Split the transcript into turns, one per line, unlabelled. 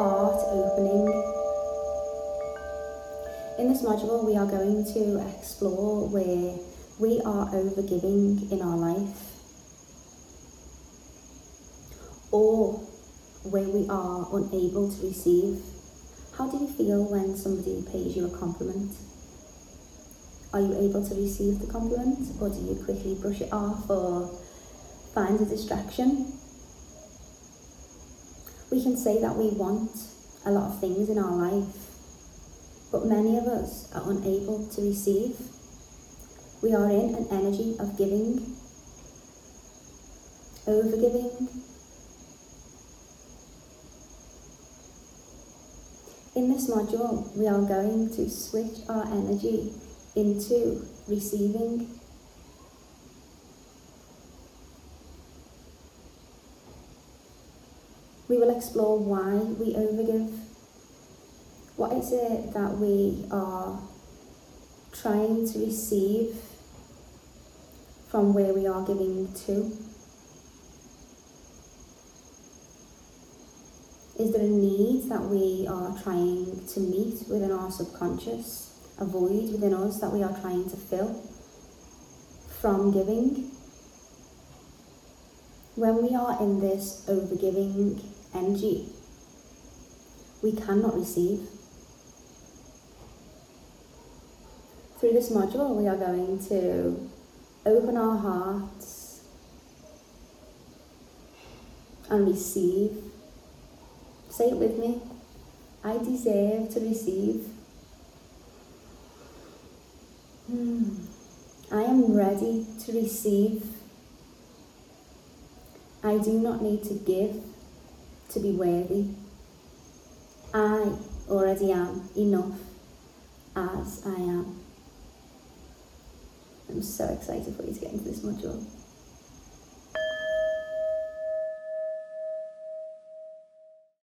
heart opening. In this module, we are going to explore where we are overgiving in our life or where we are unable to receive. How do you feel when somebody pays you a compliment? Are you able to receive the compliment or do you quickly brush it off or find a distraction? We can say that we want a lot of things in our life, but many of us are unable to receive. We are in an energy of giving, overgiving. In this module, we are going to switch our energy into receiving. We will explore why we overgive. What is it that we are trying to receive from where we are giving to? Is there a need that we are trying to meet within our subconscious, a void within us that we are trying to fill from giving? When we are in this overgiving energy, we cannot receive. Through this module, we are going to open our hearts and receive. Say it with me. I deserve to receive. Hmm. I am ready to receive. I do not need to give to be worthy. I already am enough as I am. I'm so excited for you to get into this module.